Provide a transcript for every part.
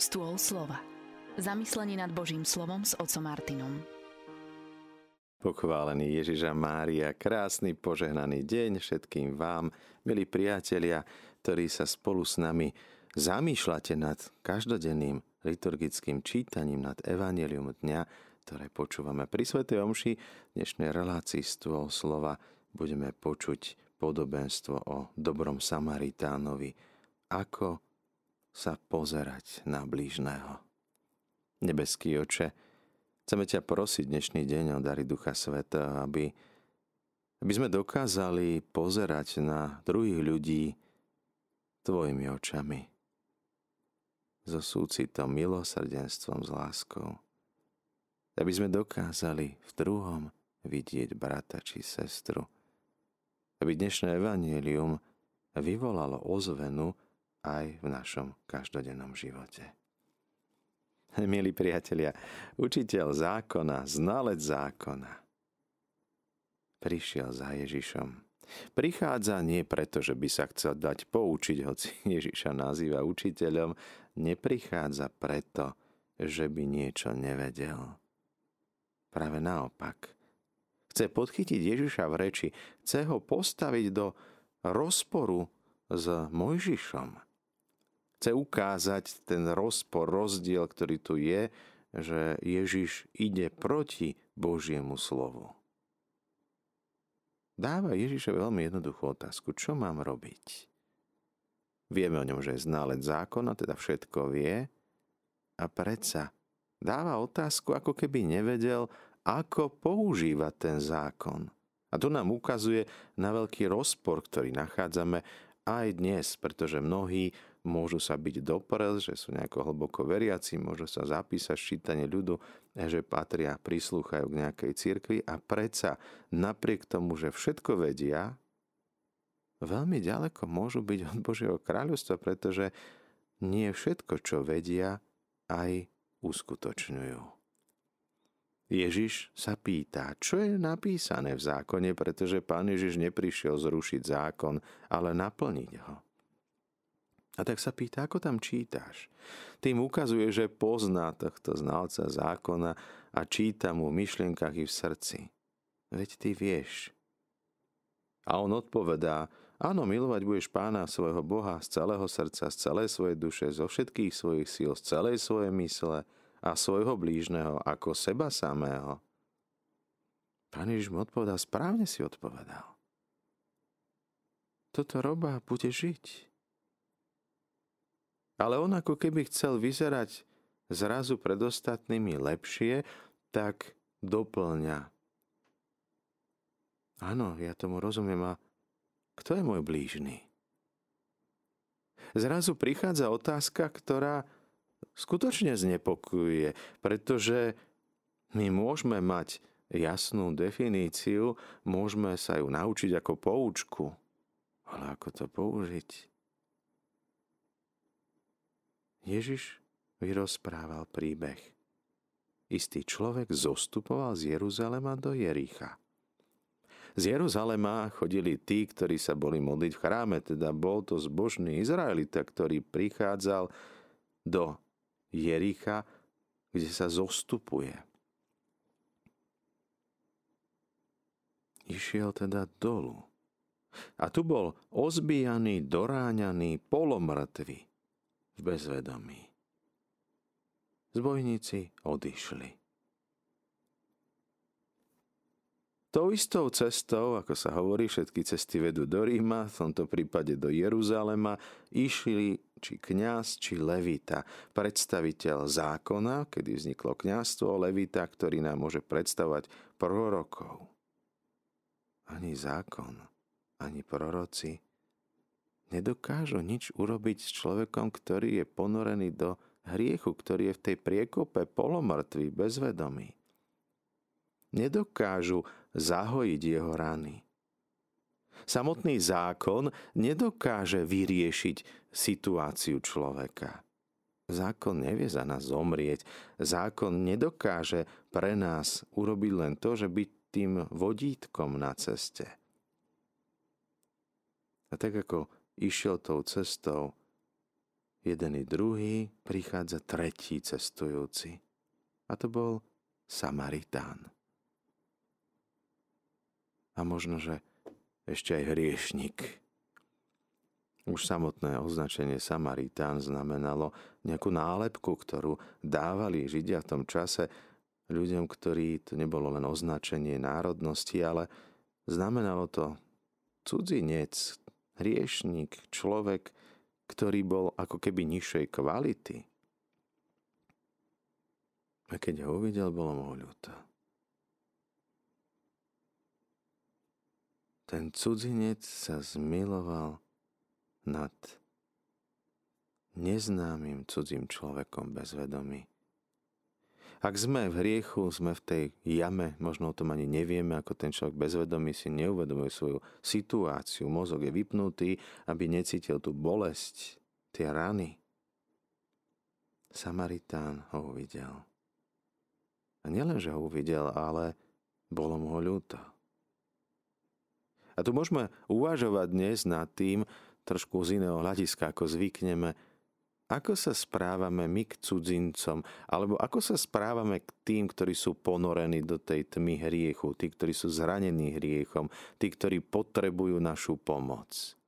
Stôl slova. Zamyslenie nad Božím slovom s otcom Martinom. Pochválený Ježiša Mária, krásny požehnaný deň všetkým vám, milí priatelia, ktorí sa spolu s nami zamýšľate nad každodenným liturgickým čítaním nad Evangelium dňa, ktoré počúvame pri Svetej Omši. V dnešnej relácii stôl slova budeme počuť podobenstvo o dobrom Samaritánovi. Ako sa pozerať na blížneho. Nebeský oče, chceme ťa prosiť dnešný deň o dary Ducha Sveta, aby, aby sme dokázali pozerať na druhých ľudí tvojimi očami. So súcitom, milosrdenstvom, s láskou. Aby sme dokázali v druhom vidieť brata či sestru. Aby dnešné evanílium vyvolalo ozvenu, aj v našom každodennom živote. Milí priatelia, učiteľ zákona, znalec zákona, prišiel za Ježišom. Prichádza nie preto, že by sa chcel dať poučiť, hoci Ježiša nazýva učiteľom, neprichádza preto, že by niečo nevedel. Práve naopak. Chce podchytiť Ježiša v reči, chce ho postaviť do rozporu s Mojžišom chce ukázať ten rozpor, rozdiel, ktorý tu je, že Ježiš ide proti Božiemu slovu. Dáva Ježišovi veľmi jednoduchú otázku. Čo mám robiť? Vieme o ňom, že je ználec zákona, teda všetko vie. A predsa dáva otázku, ako keby nevedel, ako používať ten zákon. A to nám ukazuje na veľký rozpor, ktorý nachádzame aj dnes, pretože mnohí môžu sa byť doprel, že sú nejako hlboko veriaci, môžu sa zapísať čítanie ľudu, že patria, prislúchajú k nejakej cirkvi a predsa napriek tomu, že všetko vedia, veľmi ďaleko môžu byť od Božieho kráľovstva, pretože nie všetko, čo vedia, aj uskutočňujú. Ježiš sa pýta, čo je napísané v zákone, pretože pán Ježiš neprišiel zrušiť zákon, ale naplniť ho. A tak sa pýta, ako tam čítaš. Tým ukazuje, že pozná tohto znalca zákona a číta mu v myšlienkach i v srdci. Veď ty vieš. A on odpovedá, áno, milovať budeš pána svojho Boha z celého srdca, z celej svojej duše, zo všetkých svojich síl, z celej svojej mysle a svojho blížneho ako seba samého. Pán Ježiš mu odpovedal, správne si odpovedal. Toto roba bude žiť. Ale on ako keby chcel vyzerať zrazu pred ostatnými lepšie, tak doplňa. Áno, ja tomu rozumiem. A kto je môj blížny? Zrazu prichádza otázka, ktorá skutočne znepokojuje, pretože my môžeme mať jasnú definíciu, môžeme sa ju naučiť ako poučku, ale ako to použiť? Ježiš vyrozprával príbeh. Istý človek zostupoval z Jeruzalema do Jericha. Z Jeruzalema chodili tí, ktorí sa boli modliť v chráme, teda bol to zbožný Izraelita, ktorý prichádzal do Jericha, kde sa zostupuje. Išiel teda dolu. A tu bol ozbijaný, doráňaný, polomrtvý v bezvedomí. Zbojníci odišli. Tou istou cestou, ako sa hovorí, všetky cesty vedú do Ríma, v tomto prípade do Jeruzalema, išli či kňaz, či levita, predstaviteľ zákona, kedy vzniklo kňazstvo, levita, ktorý nám môže predstavovať prorokov. Ani zákon, ani proroci nedokážu nič urobiť s človekom, ktorý je ponorený do hriechu, ktorý je v tej priekope polomrtvý, bezvedomý. Nedokážu zahojiť jeho rany. Samotný zákon nedokáže vyriešiť situáciu človeka. Zákon nevie za nás zomrieť. Zákon nedokáže pre nás urobiť len to, že byť tým vodítkom na ceste. A tak ako išiel tou cestou, jeden i druhý, prichádza tretí cestujúci. A to bol Samaritán. A možno, že ešte aj hriešnik. Už samotné označenie Samaritán znamenalo nejakú nálepku, ktorú dávali Židia v tom čase ľuďom, ktorí to nebolo len označenie národnosti, ale znamenalo to cudzinec, hriešník, človek, ktorý bol ako keby nižšej kvality. A keď ho uvidel, bolo mu ľúto. Ten cudzinec sa zmiloval nad neznámym cudzím človekom bez vedomí. Ak sme v hriechu, sme v tej jame, možno o tom ani nevieme, ako ten človek bezvedomý si neuvedomuje svoju situáciu. Mozog je vypnutý, aby necítil tú bolesť, tie rany. Samaritán ho uvidel. A nielen, že ho uvidel, ale bolo mu ho ľúto. A tu môžeme uvažovať dnes nad tým, trošku z iného hľadiska, ako zvykneme, ako sa správame my k cudzincom, alebo ako sa správame k tým, ktorí sú ponorení do tej tmy hriechu, tí, ktorí sú zranení hriechom, tí, ktorí potrebujú našu pomoc.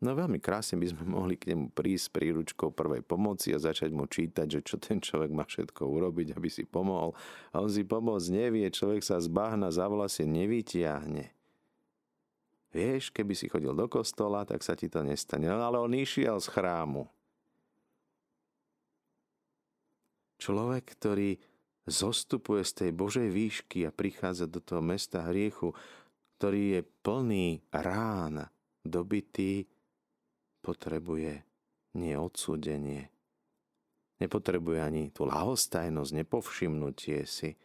No veľmi krásne by sme mohli k nemu prísť príručkou prvej pomoci a začať mu čítať, že čo ten človek má všetko urobiť, aby si pomohol. A on si pomôcť nevie, človek sa z bahna za vlasy nevytiahne. Vieš, keby si chodil do kostola, tak sa ti to nestane. No ale on išiel z chrámu. Človek, ktorý zostupuje z tej Božej výšky a prichádza do toho mesta hriechu, ktorý je plný rán, dobitý, potrebuje nie odsúdenie, nepotrebuje ani tú lahostajnosť, nepovšimnutie si.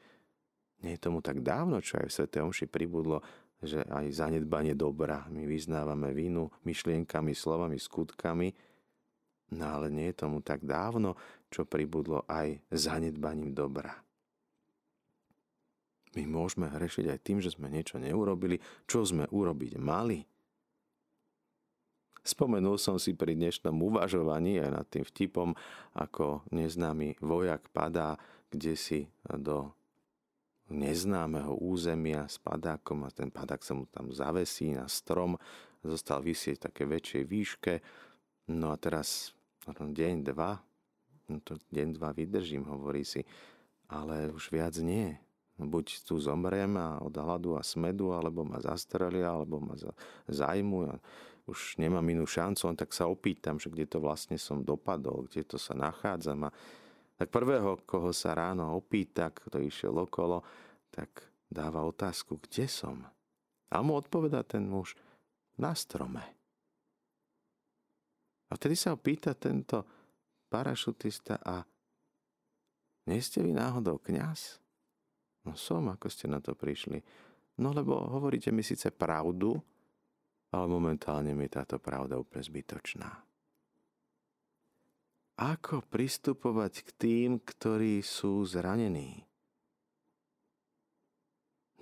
Nie je tomu tak dávno, čo aj v Sv. Omši pribudlo, že aj zanedbanie dobra. My vyznávame vinu myšlienkami, slovami, skutkami, no ale nie je tomu tak dávno, čo pribudlo aj zanedbaním dobra. My môžeme hrešiť aj tým, že sme niečo neurobili, čo sme urobiť mali. Spomenul som si pri dnešnom uvažovaní aj nad tým vtipom, ako neznámy vojak padá kde si do neznámeho územia s padákom a ten padák sa mu tam zavesí na strom, zostal vysieť také väčšej výške. No a teraz deň, dva, no to deň, dva vydržím, hovorí si, ale už viac nie. Buď tu zomriem a od hladu a smedu, alebo ma zastrelia, alebo ma zajmu. A už nemám inú šancu, len tak sa opýtam, že kde to vlastne som dopadol, kde to sa nachádzam. A tak prvého, koho sa ráno opýta, kto išiel okolo, tak dáva otázku, kde som. A mu odpoveda ten muž, na strome. A vtedy sa ho pýta tento parašutista a nie ste vy náhodou kňaz? No som, ako ste na to prišli. No lebo hovoríte mi síce pravdu, ale momentálne mi táto pravda úplne zbytočná. Ako pristupovať k tým, ktorí sú zranení?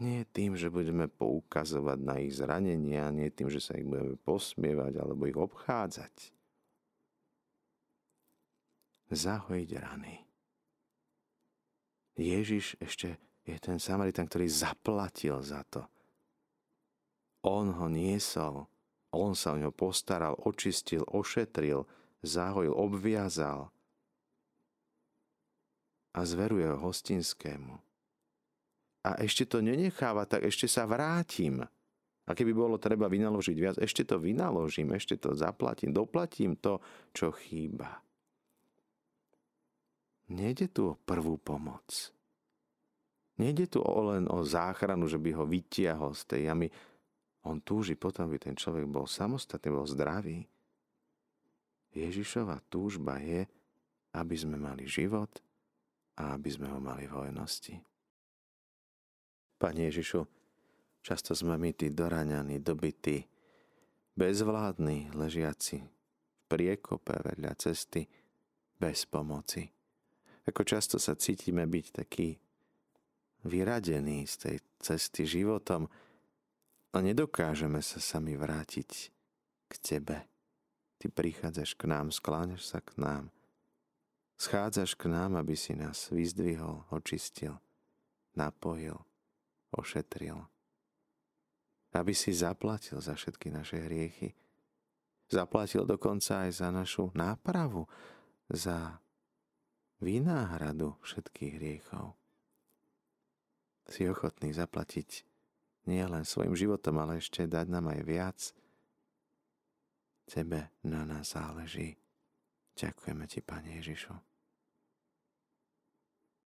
Nie tým, že budeme poukazovať na ich zranenia, nie tým, že sa ich budeme posmievať alebo ich obchádzať zahojiť rany. Ježiš ešte je ten Samaritan, ktorý zaplatil za to. On ho niesol, on sa o ňo postaral, očistil, ošetril, zahojil, obviazal a zveruje ho hostinskému. A ešte to nenecháva, tak ešte sa vrátim. A keby bolo treba vynaložiť viac, ešte to vynaložím, ešte to zaplatím, doplatím to, čo chýba. Nejde tu o prvú pomoc. Nejde tu len o záchranu, že by ho vytiahol z tej jamy. On túži potom, aby ten človek bol samostatný, bol zdravý. Ježišova túžba je, aby sme mali život a aby sme ho mali v hojnosti. Pane Ježišu, často sme my tí doraňaní, dobití, bezvládni, ležiaci v priekope vedľa cesty, bez pomoci. Ako často sa cítime byť taký vyradení z tej cesty životom a nedokážeme sa sami vrátiť k Tebe. Ty prichádzaš k nám, skláňaš sa k nám. Schádzaš k nám, aby si nás vyzdvihol, očistil, napojil, ošetril. Aby si zaplatil za všetky naše hriechy. Zaplatil dokonca aj za našu nápravu, za vynáhradu všetkých hriechov. Si ochotný zaplatiť nie len svojim životom, ale ešte dať nám aj viac. Tebe na nás záleží. Ďakujeme ti, Pane Ježišu.